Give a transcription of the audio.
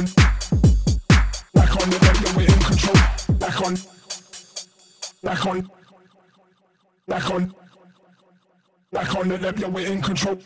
on. Back on the radio, we're in control. Back on. Back on. Back on. Back on the radio, we're in control.